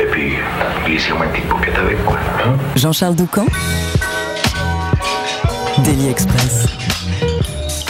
Et puis, glissez-moi une petite paupiette avec, quoi. Jean-Charles Doucan Daily Express.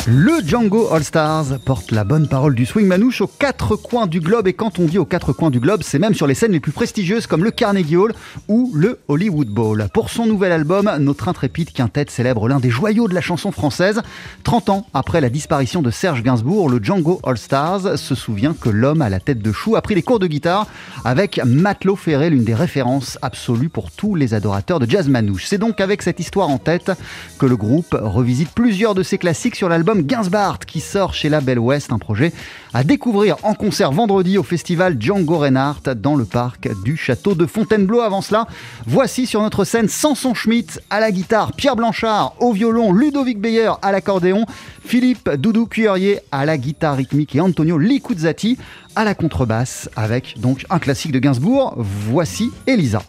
Le Django All Stars porte la bonne parole du swing manouche aux quatre coins du globe. Et quand on dit aux quatre coins du globe, c'est même sur les scènes les plus prestigieuses comme le Carnegie Hall ou le Hollywood Bowl. Pour son nouvel album, notre intrépide quintette célèbre l'un des joyaux de la chanson française. 30 ans après la disparition de Serge Gainsbourg, le Django All Stars se souvient que l'homme à la tête de chou a pris les cours de guitare avec Matelot Ferré, l'une des références absolues pour tous les adorateurs de jazz manouche. C'est donc avec cette histoire en tête que le groupe revisite plusieurs de ses classiques sur l'album Gainsbart qui sort chez la Belle Ouest, un projet à découvrir en concert vendredi au festival Django Reinhardt dans le parc du château de Fontainebleau. Avant cela, voici sur notre scène Samson Schmitt à la guitare, Pierre Blanchard au violon, Ludovic Beyer à l'accordéon, Philippe Doudou Cuillerier à la guitare rythmique et Antonio Licuzzati à la contrebasse avec donc un classique de Gainsbourg. Voici Elisa.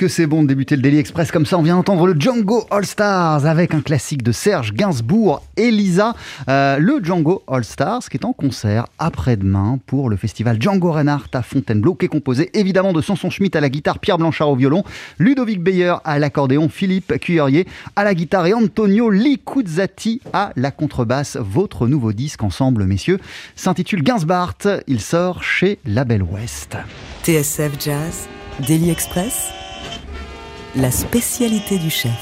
Que c'est bon de débuter le Daily Express comme ça On vient d'entendre le Django All Stars avec un classique de Serge Gainsbourg, Elisa. Euh, le Django All Stars qui est en concert après-demain pour le festival Django Reinhardt à Fontainebleau, qui est composé évidemment de Samson Schmitt à la guitare, Pierre Blanchard au violon, Ludovic Beyer à l'accordéon, Philippe Cuillerier à la guitare et Antonio Licuzzati à la contrebasse. Votre nouveau disque ensemble, messieurs, s'intitule Gainsbart. Il sort chez Label Ouest. TSF Jazz, Daily Express, la spécialité du chef.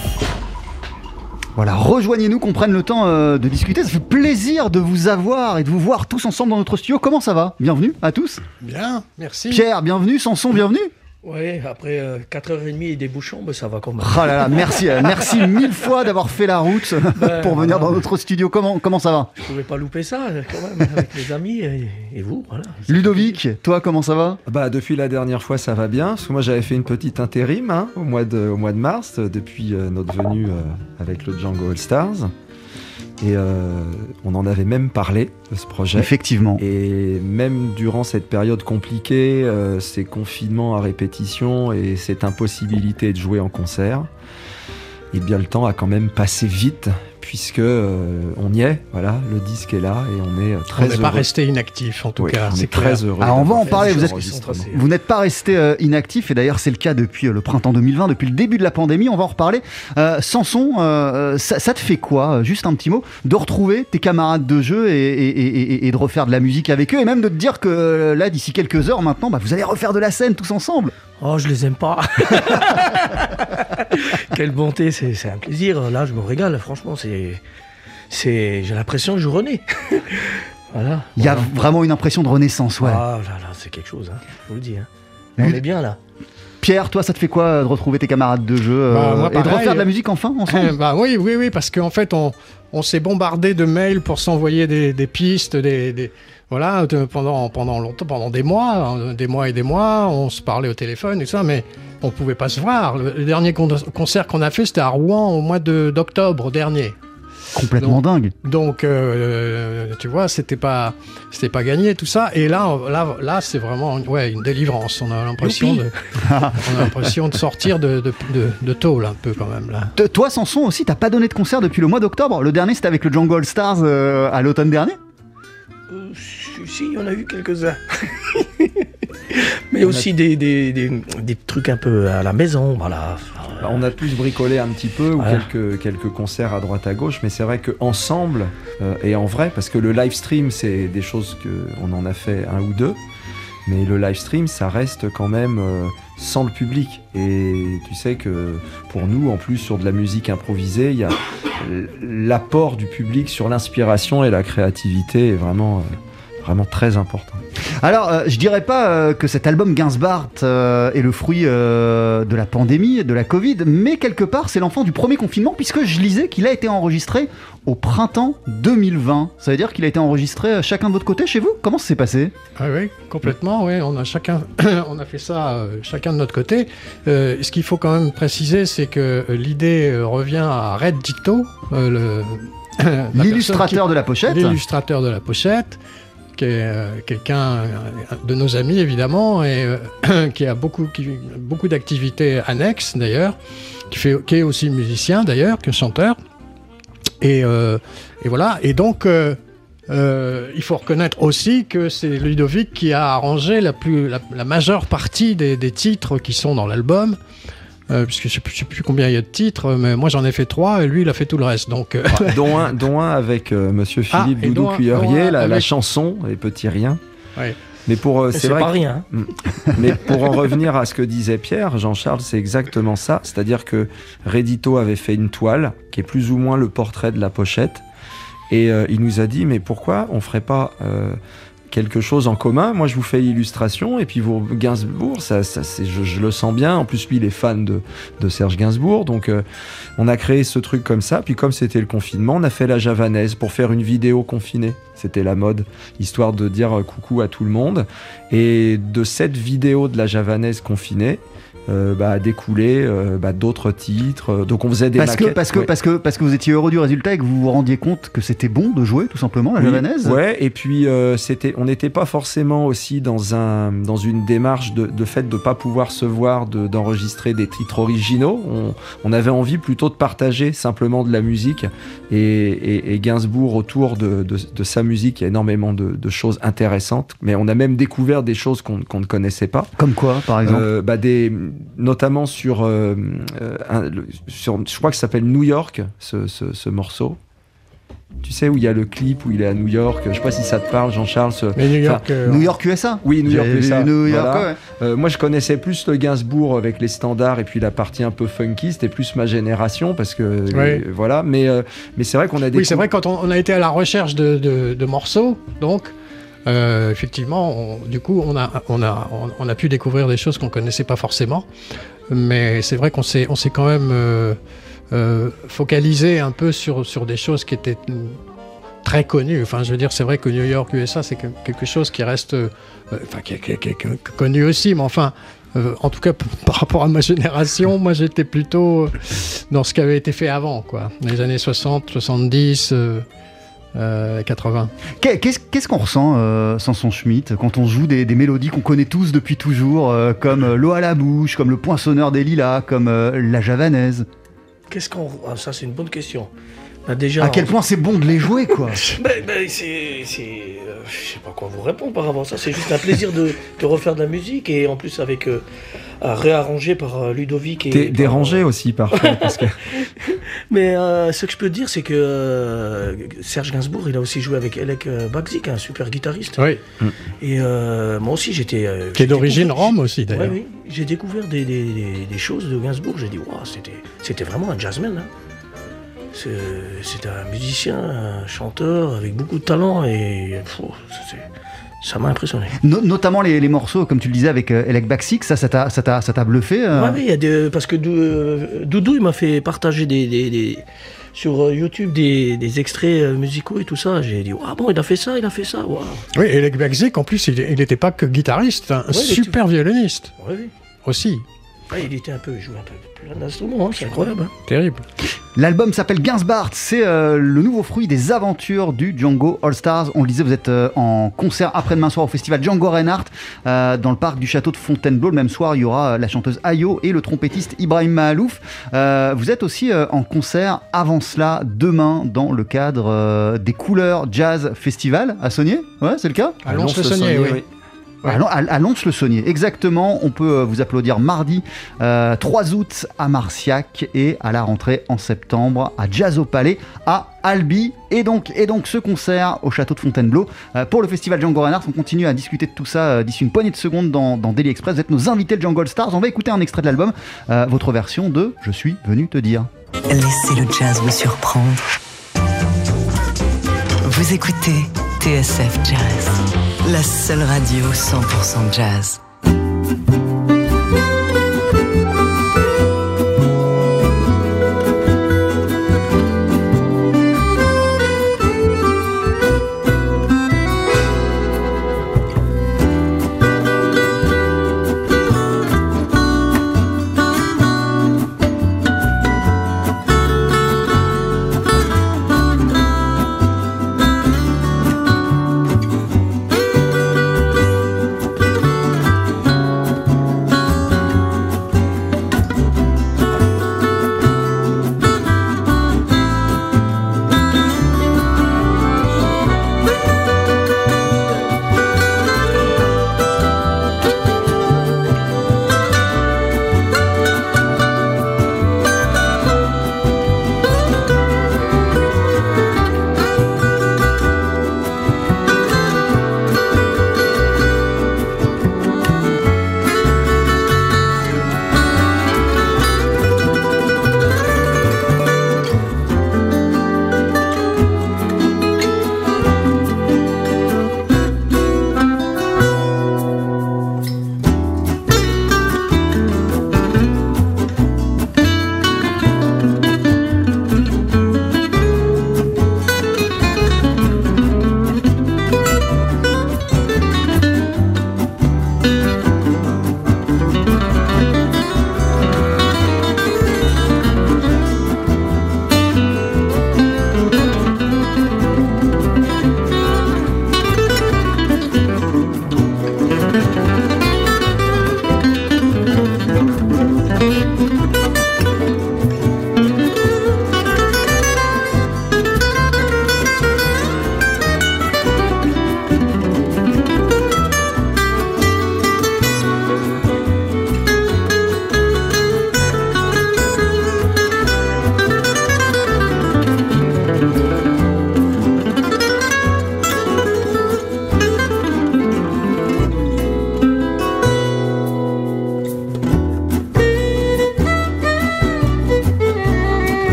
Voilà, rejoignez-nous, qu'on prenne le temps euh, de discuter. Ça fait plaisir de vous avoir et de vous voir tous ensemble dans notre studio. Comment ça va? Bienvenue à tous. Bien, merci. Pierre, bienvenue. Sanson, bienvenue. Ouais, après 4h30 et des bouchons, ben, ça va quand même. Ah là là, merci, euh, merci mille fois d'avoir fait la route Ben, pour venir voilà. dans notre studio. Comment, comment ça va? Je pouvais pas louper ça, euh, quand même, avec les amis et, et vous, voilà. Ludovic, toi, comment ça va? Bah depuis la dernière fois ça va bien, parce que moi j'avais fait une petite intérim hein, au, mois de, au mois de mars, euh, depuis euh, notre venue euh, avec le Django All Stars. Et euh, on en avait même parlé de ce projet. Effectivement. Et même durant cette période compliquée, euh, ces confinements à répétition et cette impossibilité de jouer en concert, et bien le temps a quand même passé vite, puisque euh, on y est, voilà, le disque est là et on est euh, On très n'est heureux. pas resté inactif, en tout Oui, cas. on c'est est très clair. heureux. Alors, on va en parler, vous êtes- enregistrement. Vous n'êtes pas resté euh, inactif, et d'ailleurs c'est le cas depuis euh, le printemps 2020, depuis le début de la pandémie, on va en reparler. Euh, Samson, euh, ça, ça te fait quoi, juste un petit mot, de retrouver tes camarades de jeu et, et- et- et- et de refaire de la musique avec eux, et même de te dire que là, d'ici quelques heures maintenant, bah, vous allez refaire de la scène tous ensemble? Oh, je les aime pas. Quelle bonté, c'est c'est un plaisir. Là, je me régale, franchement, c'est. C'est J'ai l'impression que je renais. voilà. Il y a Voilà. vraiment une impression de renaissance, ouais. Ah là là, c'est quelque chose, hein, je vous le dis. Hein. On est bien là. Pierre, toi, ça te fait quoi euh, de retrouver tes camarades de jeu euh, Bah, moi, et de refaire de la musique enfin ensemble bah oui, oui, oui, parce qu'en fait, on, on s'est bombardé de mails pour s'envoyer des, des pistes, des, des- voilà, de- pendant, pendant longtemps, pendant des mois, hein, des mois et des mois, on se parlait au téléphone et tout ça, mais on pouvait pas se voir. Le, le dernier con- concert qu'on a fait, c'était à Rouen au mois de- d'octobre dernier. Complètement dingue. Donc, euh, tu vois, c'était pas, c'était pas gagné tout ça. Et là, là, là, c'est vraiment, ouais, une délivrance. On a l'impression de, on a l'impression de sortir de, de, de, de tôle un peu quand même là. Toi, Samson aussi, t'as pas donné de concert depuis le mois d'octobre. Le dernier, c'était avec le Django All Stars euh, à l'automne dernier. Euh, si, si, on a eu quelques-uns. Mais aussi des, des, des, des trucs un peu à la maison, voilà. Bah, on a tous bricolé un petit peu ou quelques, quelques concerts à droite à gauche, mais c'est vrai qu'ensemble euh, et en vrai, parce que le live stream, c'est des choses que on en a fait un ou deux, mais le live stream, ça reste quand même euh, sans le public. Et tu sais que pour nous, en plus, sur de la musique improvisée, il y a l'apport du public sur l'inspiration et la créativité est vraiment, euh, vraiment très important. Alors, euh, je dirais pas euh, que cet album Gainsbart euh, est le fruit euh, de la pandémie, de la Covid, mais quelque part, c'est l'enfant du premier confinement, puisque je lisais qu'il a été enregistré au printemps 2020. Ça veut dire qu'il a été enregistré chacun de votre côté chez vous? Comment ça s'est passé? Ah oui, complètement, oui. On a chacun, on a fait ça chacun de notre côté. Ce qu'il faut quand même préciser, c'est que l'idée revient à Red L'illustrateur de la pochette L'illustrateur de la pochette, qui est euh, quelqu'un euh, de nos amis évidemment, et euh, qui a beaucoup, beaucoup d'activités annexes d'ailleurs, qui, est aussi musicien d'ailleurs, que chanteur. Et, voilà. Et donc, il faut reconnaître aussi que c'est Ludovic qui a arrangé la, plus, la, majeure partie des titres qui sont dans l'album. Euh, puisque je ne sais, plus- combien il y a de titres, mais moi j'en ai fait trois et lui il a fait tout le reste. Donc, euh, dont, un, dont un avec euh, Monsieur Ah, Philippe et Doudou Cuillerier, la, chanson Les Petits Riens. Ouais. Mais pour euh, Et c'est vrai pas que- rien. hein. Mais pour en revenir à ce que disait Pierre, Jean-Charles, c'est exactement ça. C'est-à-dire que Redito avait fait une toile qui est plus ou moins le portrait de la pochette. Et euh, il nous a dit, mais pourquoi on ferait pas euh, quelque chose en commun Moi, je vous fais l'illustration, et puis vous, Gainsbourg, ça, ça, c'est- je, le sens bien. En plus, lui, il est fan de, de Serge Gainsbourg. Donc, euh, on a créé ce truc comme ça. Puis, comme c'était le confinement, on a fait la javanaise pour faire une vidéo confinée. C'était la mode, histoire de dire euh, coucou à tout le monde. Et de cette vidéo de la javanaise confinée, euh, bah, a découlé euh, bah, d'autres titres. Donc on faisait des parce que, parce, que, ouais. parce, que, parce que vous étiez heureux du résultat et que vous vous rendiez compte que c'était bon de jouer, tout simplement, la Oui, javanaise Ouais, et puis euh, c'était, on n'était pas forcément aussi dans un, dans une démarche de, de fait de pas pouvoir se voir, de- d'enregistrer des titres originaux. On, on avait envie plutôt de partager simplement de la musique et, et- et Gainsbourg autour de, de- de sa musique, il y a énormément de, de choses intéressantes. Mais on a même découvert des choses qu'on qu'on ne connaissait pas. Comme quoi, par exemple? Euh, bah, des, notamment sur, euh, euh, un- le- sur, je crois que ça s'appelle New York, ce, ce- ce morceau. Tu sais où il y a le clip où il est à New York? Je sais pas si ça te parle, Jean-Charles. ce- mais New York, euh, New York, USA oui, New York, USA. New York, voilà. ouais. Euh, moi, je connaissais plus le Gainsbourg avec les standards et puis la partie un peu funky. C'était plus ma génération parce que euh, voilà. Mais euh, mais c'est vrai qu'on a des Oui, c'est vrai, quand on, on a été à la recherche de, de- de morceaux, donc, euh, effectivement, on- du coup, on a, on, a, on, a pu découvrir des choses qu'on connaissait pas forcément. Mais c'est vrai qu'on s'est, quand même euh, euh, focalisé un peu sur, sur des choses qui étaient très connues. Enfin, je veux dire, c'est vrai que New York, USA, c'est que- quelque chose qui reste, enfin, qui, qui connu aussi, mais enfin. en tout cas, par rapport à ma génération, moi j'étais plutôt dans ce qui avait été fait avant, quoi. Les années 60, 70, euh, euh, 80. Qu'est- Qu'est-ce qu'est-ce qu'on ressent, euh, Samson Schmitt, quand on joue des, des mélodies qu'on connaît tous depuis toujours, euh, comme euh, L'eau à la bouche, comme Le poinçonneur des lilas, comme euh, La javanaise? Qu'est-ce qu'on. Ah, ça, c'est une bonne question. Bah, déjà. À quel point c'est bon de les jouer, quoi? Ben, ben, c'est. c'est, euh, je sais pas quoi vous répondre par rapport à ça. C'est juste un plaisir de, de refaire de la musique et en plus avec. Euh, euh, réarrangé par euh, Ludovic et. T'es par, dérangé aussi parfois. parce que... Mais euh, ce que je peux dire, c'est que euh, Serge Gainsbourg, il a aussi joué avec Elek euh, Bagzik, un super guitariste. Oui, Et euh, moi aussi, j'étais. euh, qui est d'origine Rome aussi Ouais, d'ailleurs. oui. J'ai découvert des, des- des- des choses de Gainsbourg. J'ai dit, waouh, c'était, c'était vraiment un jazzman. hein. C'est- C'était un musicien, un chanteur avec beaucoup de talent et pff, ça m'a impressionné. No- Notamment les, les morceaux, comme tu le disais, avec euh, Elec Baxic, ça, ça t'a ça t'a- ça t'a bluffé euh Ouais, oui, il y a des- parce que euh, Doudou, il m'a fait partager des, des- des- sur euh, YouTube des, des extraits euh, musicaux et tout ça. J'ai dit, ah bon, il a fait ça, il a fait ça, waouh. Oui, et Lech Bagzik, en plus, il n'était pas que guitariste, un Ouais, il super violoniste oui. aussi. Ouais, il était un peu, il jouait un peu plein d'instruments, hein, c'est incroyable. hein. Terrible. L'album s'appelle Gainsbart, c'est euh, le nouveau fruit des aventures du Django All Stars. On le disait, vous êtes euh, en concert après-demain soir au festival Django Reinhardt euh, dans le parc du château de Fontainebleau. Le même soir, il y aura euh, la chanteuse Ayo et le trompettiste Ibrahim Mahalouf. Euh, vous êtes aussi euh, en concert avant cela, demain, dans le cadre euh, des Couleurs Jazz Festival à Saunier? Ouais, c'est le cas? À Lons-le-Saunier, oui. Ouais. à Lons-le-Saunier, exactement. On peut euh, vous applaudir mardi euh, 3 août à Marciac et à la rentrée en septembre à Jazz au Palais à Albi. Et donc, et donc ce concert au château de Fontainebleau euh, pour le festival Django Reinhardt. On continue à discuter de tout ça euh, d'ici une poignée de secondes dans, dans Daily Express. Vous êtes nos invités de Django All Stars. On va écouter un extrait de l'album, euh, votre version de Je suis venu te dire. Laissez le jazz vous surprendre. Vous écoutez TSF Jazz, la seule radio 100% jazz.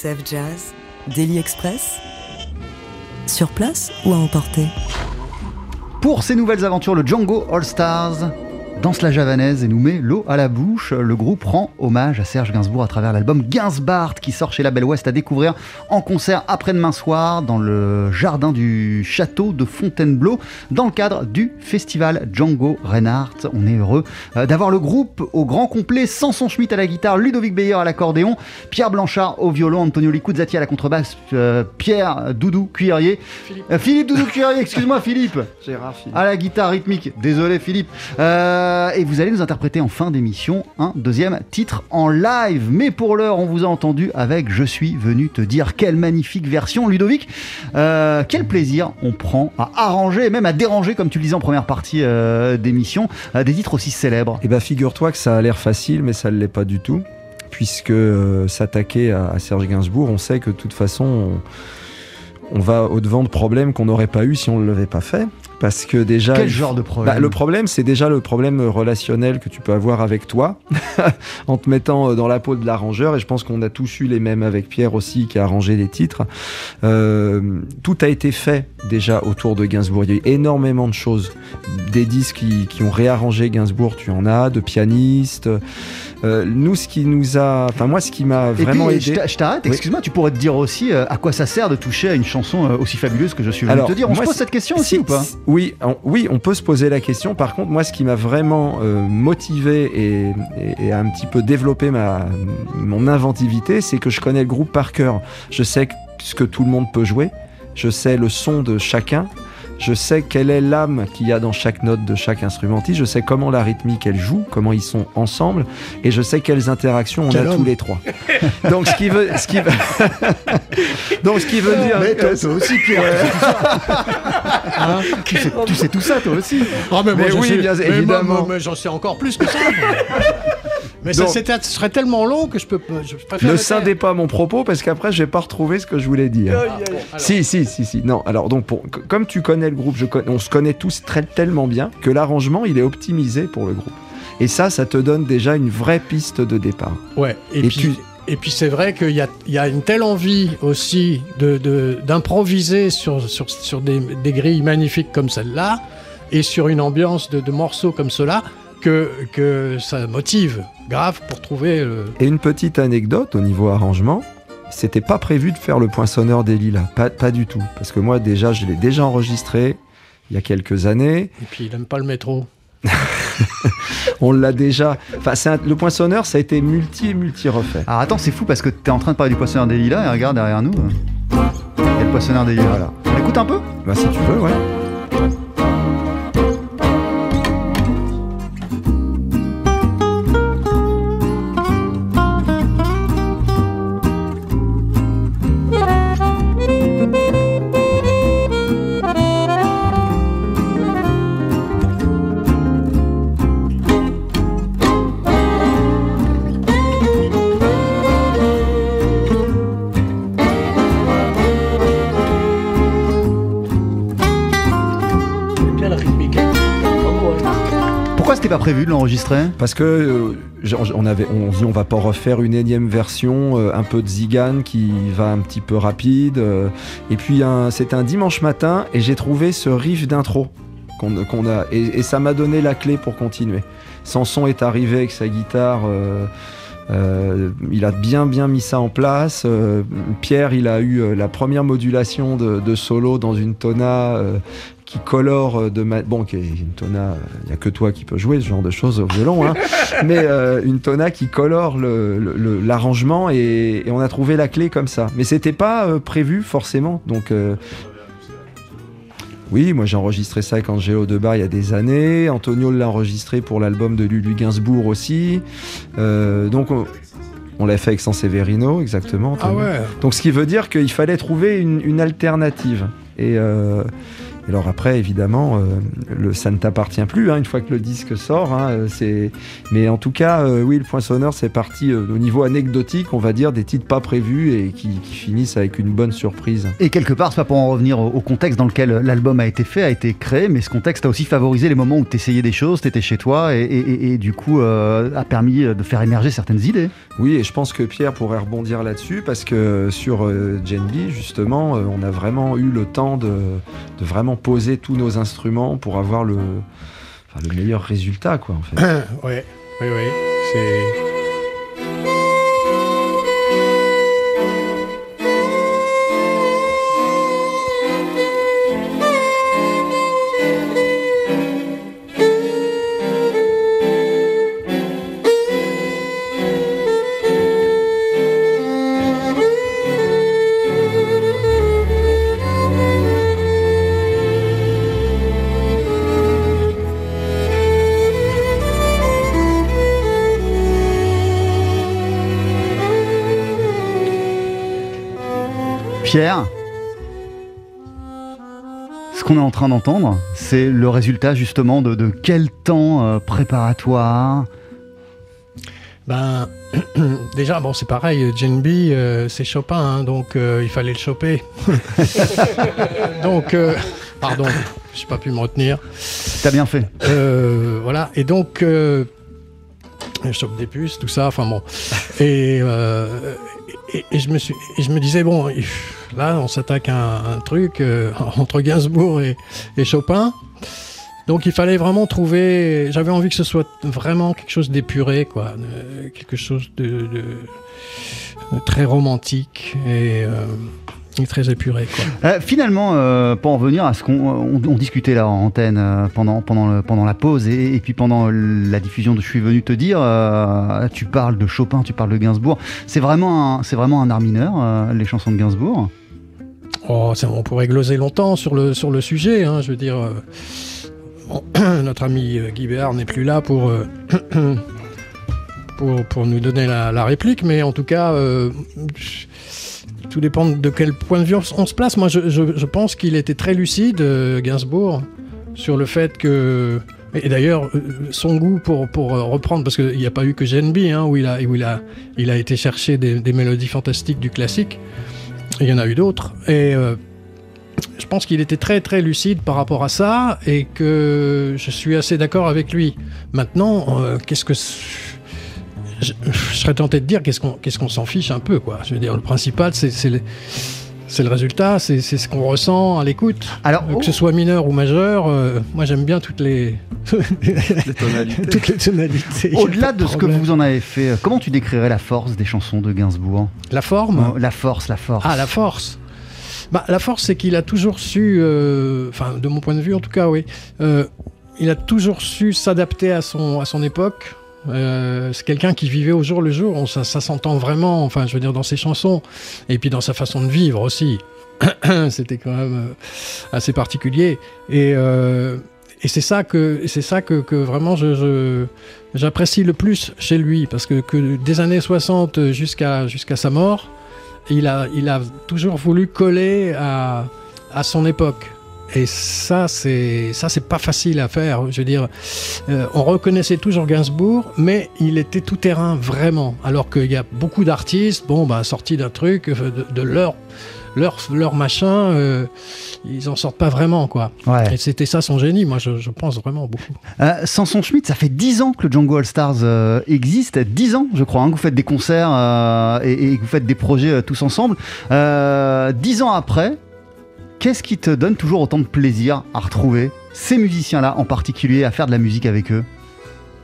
TSF Jazz, Daily Express Sur place ou à emporter. Pour ces nouvelles aventures, le Django All Stars danse la javanaise et nous met l'eau à la bouche. Le groupe rend hommage à Serge Gainsbourg à travers l'album Gainsbart qui sort chez la Belle Ouest à découvrir en concert après-demain soir dans le jardin du château de Fontainebleau dans le cadre du festival Django Reinhardt. On est heureux euh, d'avoir le groupe au grand complet, Samson Schmitt à la guitare, Ludovic Beyer à l'accordéon, Pierre Blanchard au violon, Antonio Licuzzati à la contrebasse, euh, Pierre Doudou Cuillerier, Euh, Philippe Doudou Cuillerier, excuse-moi Philippe, Gérard Philippe. à la guitare rythmique. Désolé Philippe. Euh, et vous allez nous interpréter en fin d'émission un deuxième titre en live. Mais pour l'heure, on vous a entendu avec Je suis venu te dire quelle magnifique version. Ludovic, euh, quel plaisir on prend à arranger même à déranger, comme tu le disais en première partie euh, d'émission, euh, des titres aussi célèbres. Eh ben, figure-toi que ça a l'air facile, mais ça ne l'est pas du tout. Puisque euh, s'attaquer à, Serge Gainsbourg, on sait que de toute façon, on, on va au-devant de problèmes qu'on n'aurait pas eu si on ne l'avait pas fait. Parce que déjà. Quel genre de problème Bah, le problème, c'est déjà le problème relationnel que tu peux avoir avec toi, en te mettant euh, dans la peau de l'arrangeur. Et je pense qu'on a tous eu les mêmes avec Pierre aussi, qui a arrangé les titres. Euh, tout a été fait déjà autour de Gainsbourg. Il y a eu énormément de choses. Des disques qui, qui ont réarrangé Gainsbourg, tu en as, de pianistes. Euh, nous, ce qui nous a. Enfin, moi, ce qui m'a vraiment puis, aidé. je t'arrête, Oui. excuse-moi, tu pourrais te dire aussi euh, à quoi ça sert de toucher à une chanson euh, aussi fabuleuse que je suis venu Alors, te dire? On moi, se pose cette question aussi ou pas? oui, on, oui, on peut se poser la question. Par contre, moi, ce qui m'a vraiment motivé et, et- et un petit peu développé ma, mon inventivité, c'est que je connais le groupe par cœur. Je sais ce que tout le monde peut jouer. Je sais le son de chacun. Je sais quelle est l'âme qu'il y a dans chaque note de chaque instrumentiste. Je sais comment la rythmique elle joue, comment ils sont ensemble, et je sais quelles interactions on Quel a homme. tous les trois. Donc ce qui veut, ce qui veut, donc ce qui veut dire, Mais toi, toi aussi, Pierre. Hein tu, sais, tu sais tout ça, toi aussi. Ah, mais, moi, Mais oui, sais- bien mais évidemment. moi, moi, j'en sais encore plus que ça. Mais ça Donc- ce serait tellement long que je peux. Je préfère Ne scindez pas mon propos parce qu'après je vais pas retrouver ce que je voulais dire. Si, si, si, si. Non, alors donc pour, comme tu connais le groupe, je on se connaît tous très, tellement bien que l'arrangement il est optimisé pour le groupe. Et ça, ça te donne déjà une vraie piste de départ. Ouais, et, Et puis, tu- et puis c'est vrai qu'il y a, il y a une telle envie aussi de, de- d'improviser sur, sur, sur des, des grilles magnifiques comme celle-là et sur une ambiance de, de morceaux comme cela que, que ça motive grave pour trouver le. Et une petite anecdote au niveau arrangement, c'était pas prévu de faire le poinçonneur des lilas, pas, pas du tout. Parce que moi déjà, je l'ai déjà enregistré il y a quelques années. Et puis il aime pas le métro. On l'a déjà. Enfin, c'est un- le poinçonneur, ça a été multi multi refait. Alors attends, c'est fou parce que t'es en train de parler du poissonneur des lilas et regarde derrière nous. Il y a le poissonneur des lilas. Voilà. On écoute un peu Bah si tu veux, ouais. Prévu de l'enregistrer Parce que euh, on avait, on dit on va pas refaire une énième version, euh, un peu de Zigan qui va un petit peu rapide. euh, et puis c'était un dimanche matin et j'ai trouvé ce riff d'intro qu'on qu'on a et, ça m'a donné la clé pour continuer. Sanson est arrivé avec sa guitare. il a bien bien mis ça en place. Pierre, il a eu la première modulation de, de solo dans une tona euh, qui colore euh, de ma... bon, qui est une tona. Il y a que toi qui peux jouer ce genre de choses au violon, hein. mais euh, une tona qui colore le- le- le- l'arrangement et, et on a trouvé la clé comme ça. Mais c'était pas euh, prévu forcément, donc. euh, oui, moi j'ai enregistré ça avec Angelo Debar il y a des années. Antonio l'a enregistré pour l'album de Lulu Gainsbourg aussi. Euh, donc on, on l'a fait avec Sanseverino, exactement. Ah ouais. Donc ce qui veut dire qu'il fallait trouver une, une alternative. Et, euh, alors après, évidemment, euh, le, ça ne t'appartient plus hein, une fois que le disque sort. Hein, euh, c'est... Mais en tout cas, euh, oui, le poinçonneur, c'est parti au niveau anecdotique, on va dire, des titres pas prévus et qui, qui finissent avec une bonne surprise. Et quelque part, pas pour en revenir au, au contexte dans lequel l'album a été fait, a été créé, mais ce contexte a aussi favorisé les moments où tu essayais des choses, tu étais chez toi, et, et- et- et du coup a permis de faire émerger certaines idées. Oui, et je pense que Pierre pourrait rebondir là-dessus parce que sur Gen B, justement, on a vraiment eu le temps de, de poser tous nos instruments pour avoir le, meilleur résultat, quoi, en fait. C'est. Pierre, ce qu'on est en train d'entendre, c'est le résultat justement de, de quel temps euh, préparatoire? Ben, déjà, bon, c'est pareil, Gen B, euh, c'est Chopin, hein, donc euh, il fallait le choper. donc, euh, pardon, j'ai pas pu me retenir. T'as bien fait. Voilà, et donc, je chope des puces, tout ça, enfin bon. Et, et, et je me suis, et je me disais, bon, là, on s'attaque à un, truc euh, entre Gainsbourg et, Chopin. Donc il fallait vraiment trouver. J'avais envie que ce soit vraiment quelque chose d'épuré, quoi, de- quelque chose de, très romantique et, euh, très épuré. Euh, finalement, euh, pour en revenir à ce qu'on on, on discutait là en antenne euh, pendant, pendant, pendant la pause et, puis pendant la diffusion de Je suis venu te dire, euh, tu parles de Chopin, tu parles de Gainsbourg. C'est vraiment c'est vraiment un art mineur, euh, les chansons de Gainsbourg. Oh, on pourrait gloser longtemps sur le, sur le sujet. hein, je veux dire, euh, notre ami euh, Guy Béard n'est plus là pour, euh, pour, nous donner la, réplique, mais en tout cas, tout dépend de quel point de vue on, se place. Moi, je, pense qu'il était très lucide, Gainsbourg, sur le fait que. Et d'ailleurs, son goût pour, pour reprendre, parce qu'il n'y a pas eu que Gen B, hein, où, il a, où il, a, il a été chercher des, des mélodies fantastiques du classique. Il y en a eu d'autres. Et euh, je pense qu'il était très très lucide par rapport à ça et que je suis assez d'accord avec lui. Maintenant, euh, qu'est-ce que. Je, je serais tenté de dire qu'est-ce qu'on qu'est-ce qu'on s'en fiche un peu, quoi. Je veux dire, le principal, c'est c'est le, résultat, c'est c'est ce qu'on ressent à l'écoute. Alors, Que ce soit mineur ou majeur, euh, moi j'aime bien toutes les, Les tonalités. toutes les tonalités. au-delà de ce que vous en avez fait, euh, comment tu décrirais la force des chansons de Gainsbourg? La forme? La force, la force. Ah, la force. Bah, la force, c'est qu'il a toujours su, euh, enfin, de mon point de vue en tout cas, oui, euh, il a toujours su s'adapter à son, à son époque. Euh, c'est quelqu'un qui vivait au jour le jour, On- ça, ça s'entend vraiment, enfin, je veux dire, dans ses chansons, et puis dans sa façon de vivre aussi. C'était quand même euh, assez particulier. Et, euh, et c'est ça que, c'est ça que, vraiment j'apprécie le plus chez lui, parce que, que des années 60 jusqu'à, jusqu'à sa mort, il a, il a toujours voulu coller à, à son époque. Et ça, c'est ça, c'est pas facile à faire. Je veux dire, euh, on reconnaissait toujours Gainsbourg, mais il était tout terrain vraiment. Alors qu'il y a beaucoup d'artistes, bon, bah, sortis d'un truc, euh, de, de leur, leur, leur machin, euh, ils en sortent pas vraiment, quoi. Ouais. Et c'était ça son génie. Moi, je, je pense vraiment beaucoup. Euh, Samson Schmidt, ça fait 10 ans que le Django All Stars euh, existe, 10 ans je crois, hein, que vous faites des concerts et, et que vous faites des projets tous ensemble. Euh, 10 ans après, qu'est-ce qui te donne toujours autant de plaisir à retrouver ces musiciens-là en particulier, à faire de la musique avec eux?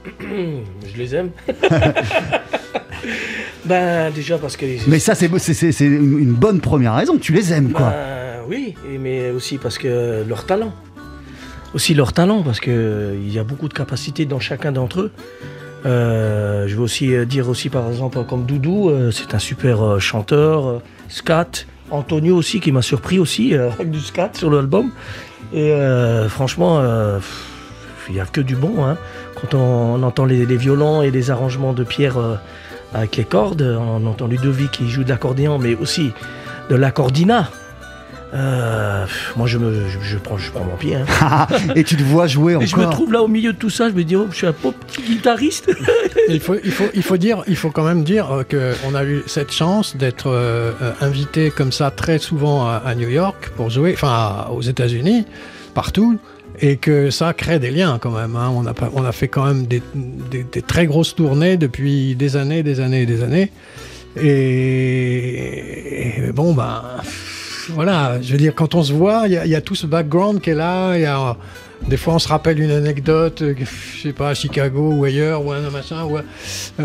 Je les aime. ben déjà parce que Mais ça c'est une bonne première raison, tu les aimes quoi. Ben, oui, mais aussi parce que leur talent. Aussi leur talent, parce que euh, il y a beaucoup de capacités dans chacun d'entre eux. Euh, je veux aussi euh, dire aussi par exemple comme Doudou, euh, c'est un super euh, chanteur, scat. Antonio aussi qui m'a surpris aussi euh, avec du scat sur l'album. Et euh, franchement, euh, il n'y a que du bon. hein. Quand on, entend les, violons et les arrangements de Pierre avec les cordes, on entend Ludovic qui joue de l'accordéon, mais aussi de l'accordina Euh, moi, je, me, je, je prends, je prends mon pied. hein. Et tu te vois jouer Et encore. je me trouve là au milieu de tout ça, je me dis, oh, je suis un pauvre petit guitariste. Il faut, il, faut, il, faut dire, il faut quand même dire euh, qu'on a eu cette chance d'être euh, invité comme ça très souvent à, à New York pour jouer, enfin aux États-Unis, partout, et que ça crée des liens quand même. hein. On, a pas, on a fait quand même des, des- des très grosses tournées depuis des années, des années et des années. Et, et bon, ben voilà, je veux dire, quand on se voit, il y, a- a tout ce background est là. il a, des fois, on se rappelle une anecdote, euh, je sais pas, à Chicago ou ailleurs, ou un machin. Ou, euh,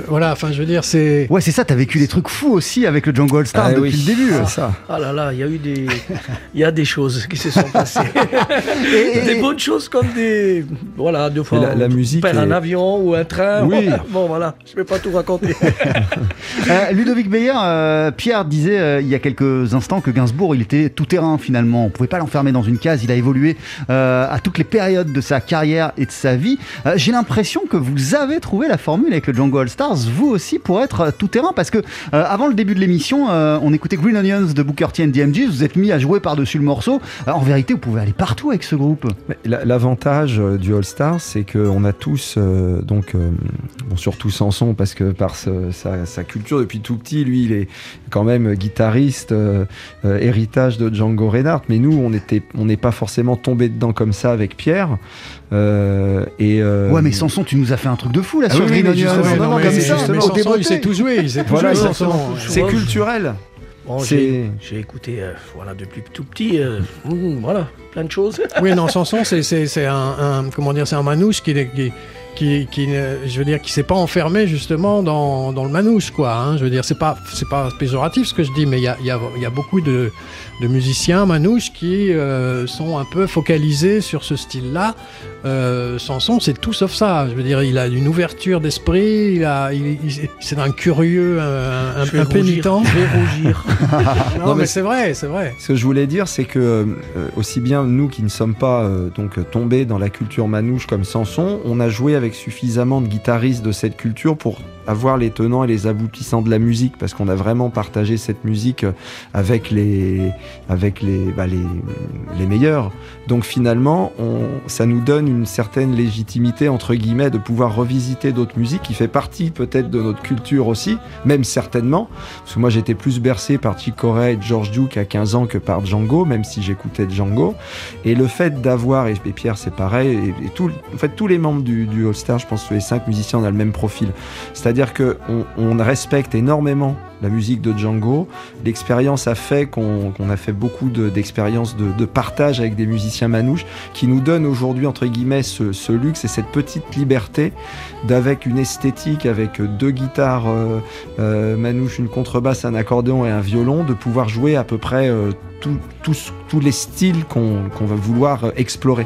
voilà, enfin, je veux dire, c'est. Ouais, c'est ça, t'as vécu des trucs fous aussi avec le Django All Star Ah depuis oui, le début. c'est ça. Ah là là, il y a eu des, il y a des choses qui se sont passées. Et- des bonnes choses comme des, voilà, deux fois. La- la on musique perd un est- avion ou un train. Oui. Bon voilà, je vais pas tout raconter. Euh, Ludovic Beyer, euh, Pierre disait euh, il y a quelques instants que Gainsbourg, il était tout terrain finalement. On pouvait pas l'enfermer dans une case. Il a évolué euh, à toutes les de sa carrière et de sa vie. Euh, J'ai l'impression que vous avez trouvé la formule avec le Django All Stars, vous aussi, pour être euh, tout terrain. Parce que euh, avant le début de l'émission, on écoutait Green Onions de Booker T and DMG. Vous êtes mis à jouer par-dessus le morceau. En vérité, vous pouvez aller partout avec ce groupe. L'avantage du All Star, c'est qu'on a tous, donc, surtout Sanson, parce que par sa culture depuis tout petit, lui, il est quand même guitariste, euh, euh, héritage de Django Reinhardt. Mais nous, on était, on n'est pas forcément tombé dedans comme ça avec Pierre. Euh, et euh, Ouais, mais Sanson, tu nous as fait un truc de fou là Ah sur oui, Green justement, il sait tout jouer, il sait tout Voilà, jouer, c'est culturel. Bon, j'ai, écouté, euh, voilà, depuis tout petit, euh, mm, voilà, plein de choses. Oui, non, Sanson, c'est, c'est, c'est un, un- comment dire, c'est un manouche qui, qui, qui, ne- je veux dire, qui s'est pas enfermé justement dans, dans le manouche, quoi. hein. Je veux dire, c'est pas, c'est pas péjoratif ce que je dis, mais il y a, y a beaucoup de, de musiciens manouches qui euh, sont un peu focalisés sur ce style-là. Euh, Sanson, c'est tout sauf ça. Je veux dire, il a une ouverture d'esprit, il a, il, il- c'est un curieux, un, Je pénitent. Je vais rougir. Non, Non, mais mais c'est vrai, c'est vrai. Ce que je voulais dire, c'est que euh, aussi bien nous qui ne sommes pas euh, donc tombés dans la culture manouche comme Sanson, on a joué avec suffisamment de guitaristes de cette culture pour avoir les tenants et les aboutissants de la musique, parce qu'on a vraiment partagé cette musique euh, avec les avec bah, les, les meilleurs. Donc finalement, ça nous donne une certaine légitimité entre guillemets de pouvoir revisiter d'autres musiques, qui fait partie peut-être de notre culture aussi, même certainement. Parce que moi j'étais plus bercé par Chick Corea et George Duke à 15 ans que par Django, même si j'écoutais Django. Et le fait d'avoir, et, Pierre c'est pareil, et, en fait tous les membres du, du All Star, je pense que les cinq musiciens on a le même profil. C'est-à-dire que on, respecte énormément la musique de Django. L'expérience a fait qu'on qu'on a fait beaucoup de- d'expériences de, partage avec des musiciens manouches qui nous donnent aujourd'hui, entre guillemets, ce, luxe et cette petite liberté d'avec une esthétique, avec deux guitares euh, euh, manouches, une contrebasse, un accordéon et un violon, de pouvoir jouer à peu près euh, tous- les styles qu'on qu'on va vouloir euh, explorer.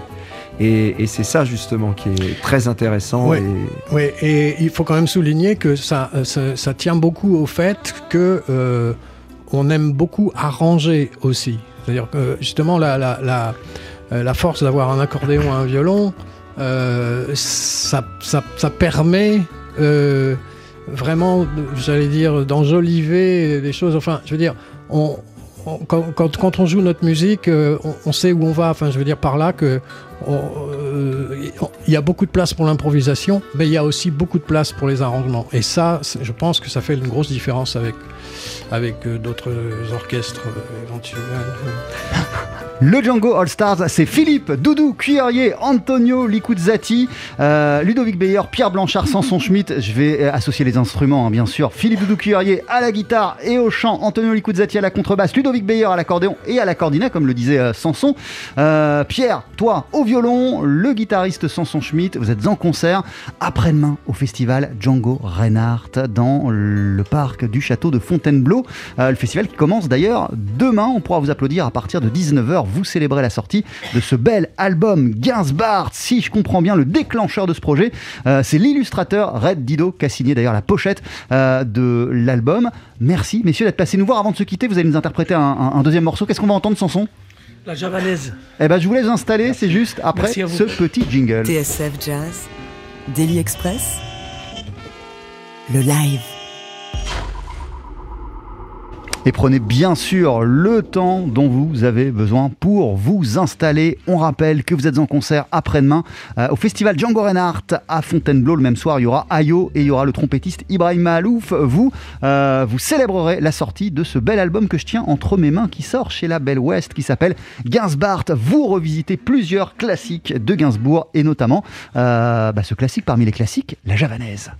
Et, et c'est ça justement qui est très intéressant. Ouais. et- Oui, et il faut quand même souligner que ça, euh, ça, ça tient beaucoup au fait que euh, on aime beaucoup arranger aussi. C'est-à-dire que justement la, la, la, euh, la force d'avoir un accordéon un violon, euh, ça, ça, ça permet euh, vraiment, j'allais dire, d'enjoliver des choses. Enfin, je veux dire, on, quand, on joue notre musique, euh, on, on sait où on va. Enfin, je veux dire par là que euh, il y a beaucoup de place pour l'improvisation, mais il y a aussi beaucoup de place pour les arrangements. Et ça, je pense que ça fait une grosse différence avec, avec euh, d'autres orchestres éventuellement. Le Django All Stars, c'est Philippe, Doudou, Cuillerier, Antonio Licuzzati, euh, Ludovic Beyer, Pierre Blanchard, Samson Schmitt. Je vais euh, associer les instruments, hein, bien sûr. Philippe Doudou Cuillerier à la guitare et au chant, Antonio Licuzzati à la contrebasse, Ludovic Beyer à l'accordéon et à l'accordinet, comme le disait euh, Samson. Euh, Pierre, toi au violon, le guitariste Samson Schmitt. Vous êtes en concert après-demain au festival Django Reinhardt dans le parc du château de Fontainebleau. Le festival qui commence d'ailleurs demain. On pourra vous applaudir à partir de 19h. Vous célébrez la sortie de ce bel album Gainsbart. Si je comprends bien, le déclencheur de ce projet, euh, c'est l'illustrateur Red Dido qui a signé d'ailleurs la pochette euh, de l'album. Merci messieurs d'être passés nous voir. Avant de se quitter, vous allez nous interpréter un, un- un deuxième morceau. Qu'est-ce qu'on va entendre, Sanson? La javanaise. Eh ben, je vous laisse installer. C'est juste après ce petit jingle. TSF Jazz, Daily Express, le live. Et prenez bien sûr le temps dont vous avez besoin pour vous installer. On rappelle que vous êtes en concert après-demain euh, au festival Django Reinhardt à Fontainebleau. Le même soir, il y aura Ayo et il y aura le trompettiste Ibrahim Malouf. Vous, euh, vous célébrerez la sortie de ce bel album que je tiens entre mes mains qui sort chez la Belle Ouest qui s'appelle Gainsbart. Vous revisitez plusieurs classiques de Gainsbourg et notamment euh, bah, ce classique parmi les classiques, la javanaise.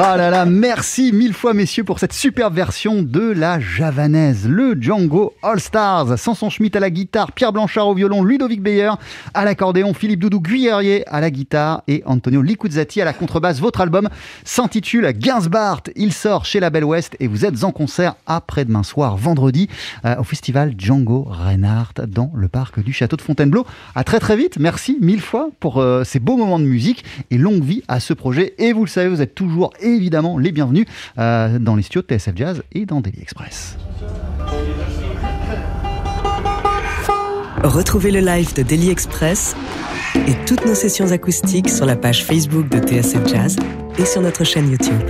Ah là là, merci mille fois messieurs pour cette superbe version de la javanaise, le Django All Stars. Samson Schmitt à la guitare, Pierre Blanchard au violon, Ludovic Beyer à l'accordéon, Philippe Doudou Guyerier à la guitare et Antonio Licuzzati à la contrebasse. Votre album s'intitule Gainsbart. Il sort chez la Belle Ouest et vous êtes en concert après-demain soir, vendredi, euh, au festival Django Reinhardt dans le parc du château de Fontainebleau. À très très vite. Merci mille fois pour euh, ces beaux moments de musique et longue vie à ce projet. Et vous le savez, vous êtes toujours évidemment les bienvenus euh, dans les studios de TSF Jazz et dans Daily Express. Retrouvez le live de Daily Express et toutes nos sessions acoustiques sur la page Facebook de TSF Jazz et sur notre chaîne YouTube.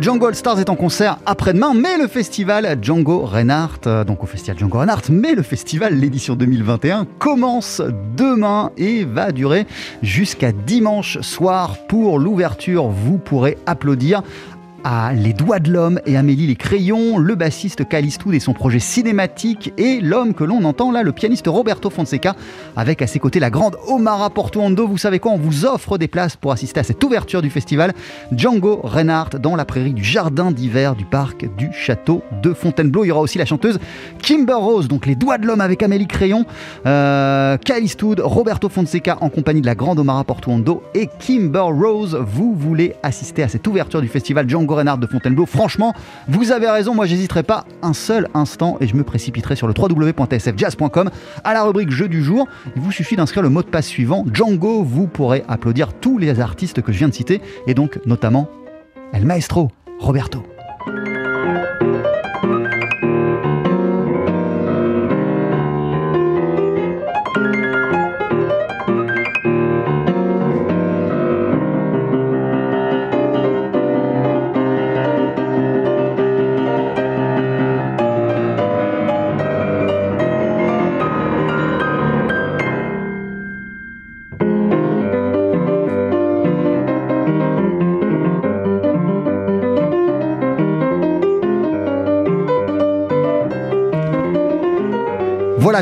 Django All Stars est en concert après-demain, mais le festival Django Reinhardt, euh, donc au festival Django Reinhardt, mais le festival l'édition 2021 commence demain et va durer jusqu'à dimanche soir pour l'ouverture. Vous pourrez applaudir à Les Doigts de l'Homme et Amélie les Crayons, le bassiste Calistoud et son projet cinématique, et l'homme que l'on entend là, le pianiste Roberto Fonseca, avec à ses côtés la grande Omara Portuondo. Vous savez quoi On vous offre des places pour assister à cette ouverture du festival Django Reinhardt dans la prairie du jardin d'hiver du parc du château de Fontainebleau. Il y aura aussi la chanteuse Kimber Rose, donc Les Doigts de l'Homme avec Amélie Crayon, euh, Calistoud, Roberto Fonseca en compagnie de la grande Omara Portuondo et Kimber Rose. Vous voulez assister à cette ouverture du festival Django Reinhardt de Fontainebleau. Franchement, vous avez raison, moi j'hésiterai pas un seul instant et je me précipiterai sur le www.tsfjazz.com à la rubrique jeu du jour. Il vous suffit d'inscrire le mot de passe suivant Django. Vous pourrez applaudir tous les artistes que je viens de citer et donc notamment El Maestro, Roberto.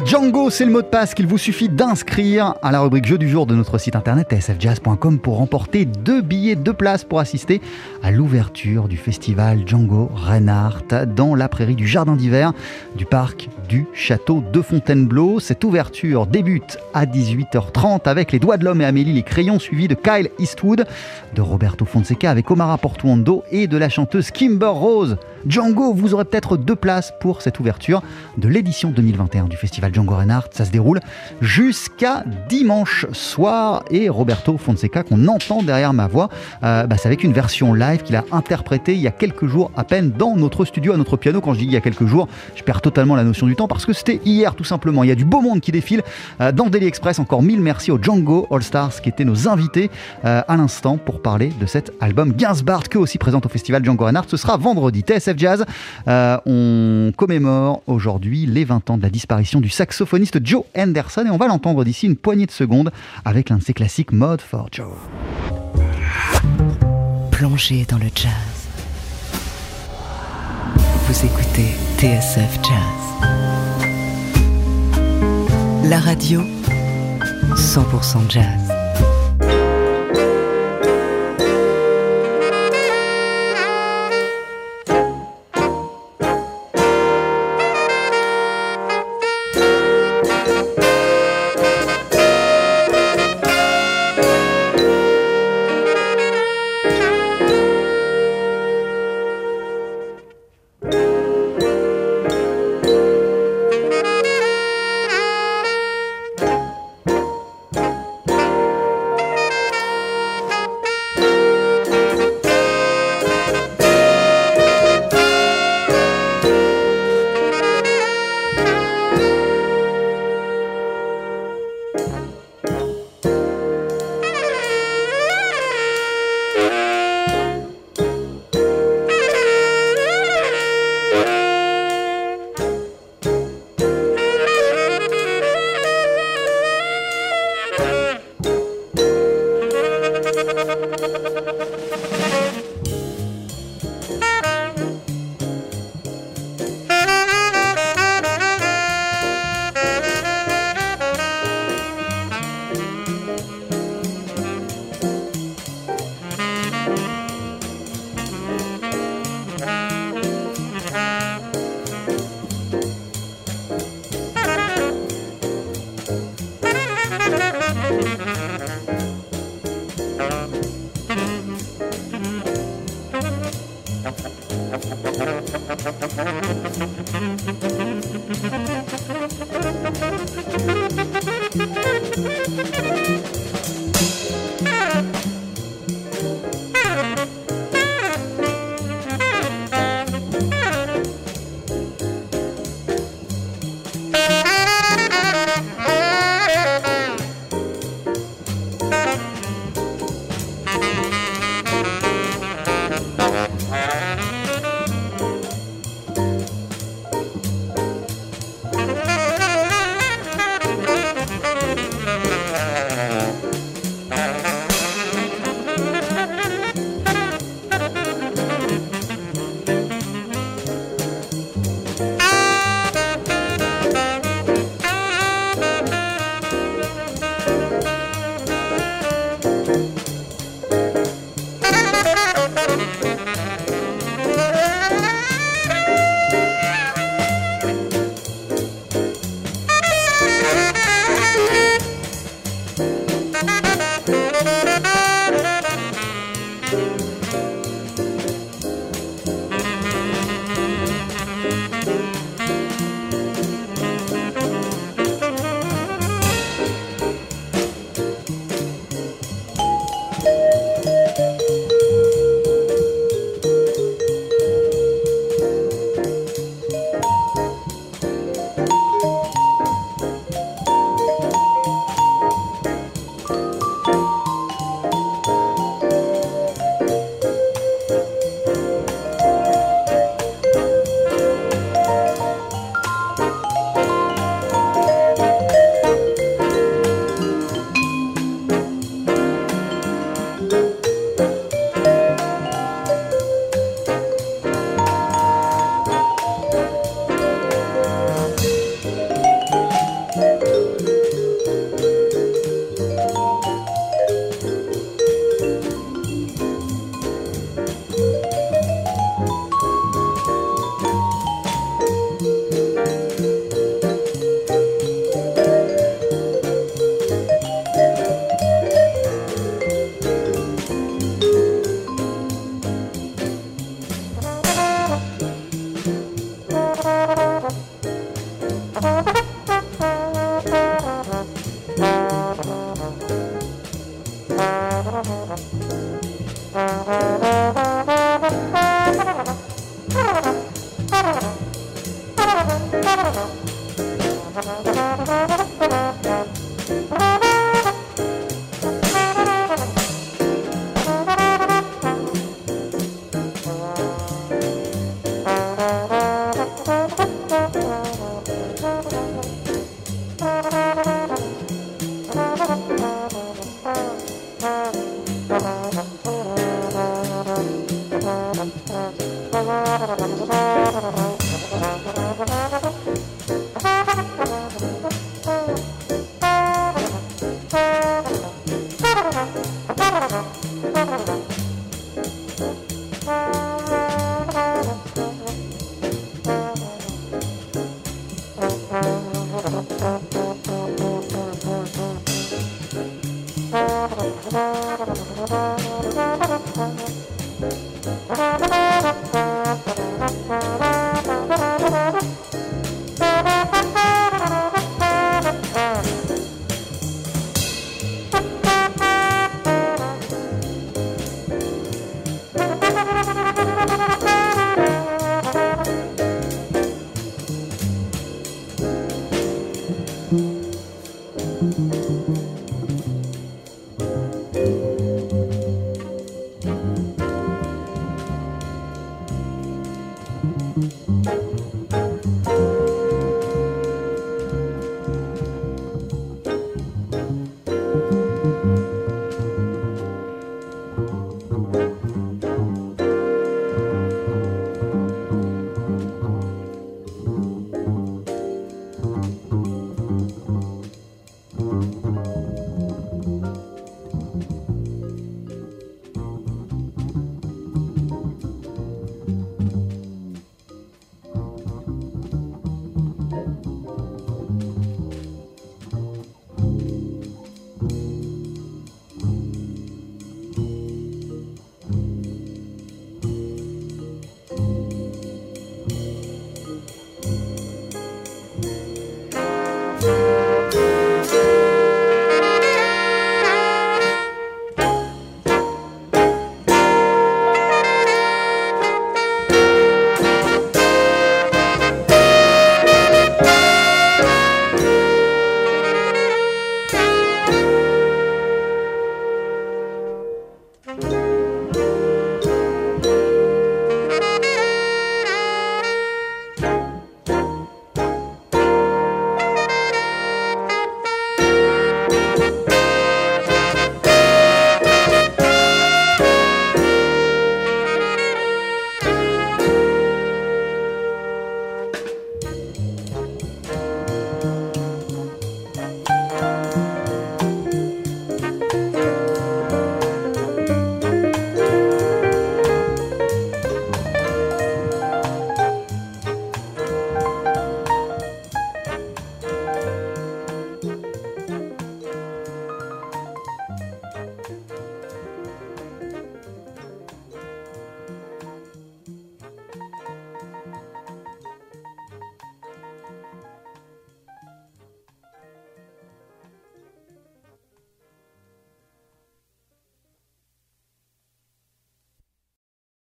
Django, c'est le mot de passe qu'il vous suffit d'inscrire à la rubrique jeu du jour de notre site internet tsfjazz.com pour remporter deux billets, deux places pour assister à l'ouverture du festival Django Reinhardt dans la prairie du jardin d'hiver du parc du château de Fontainebleau. Cette ouverture débute à 18h30 avec les doigts de l'homme et Amélie les crayons suivis de Kyle Eastwood, de Roberto Fonseca avec Omara Portuondo et de la chanteuse Kimber Rose. Django, vous aurez peut-être deux places pour cette ouverture de l'édition 2021 du festival Django Reinhardt. Ça se déroule jusqu'à dimanche soir et Roberto Fonseca qu'on entend derrière ma voix, euh, bah, c'est avec une version live qu'il a interprétée il y a quelques jours à peine dans notre studio à notre piano. Quand je dis il y a quelques jours, je perds totalement la notion du temps parce que c'était hier tout simplement. Il y a du beau monde qui défile euh, dans Daily Express. Encore mille merci aux Django All Stars qui étaient nos invités euh, à l'instant pour parler de cet album Gainsbart que aussi présente au festival Django Reinhardt. Ce sera vendredi. TSF Jazz, on commémore aujourd'hui les 20 ans de la disparition du saxophoniste Joe Henderson et on va l'entendre d'ici une poignée de secondes avec l'un de ses classiques Mode for Joe. Plongez dans le jazz. Vous écoutez TSF Jazz. La radio 100% jazz.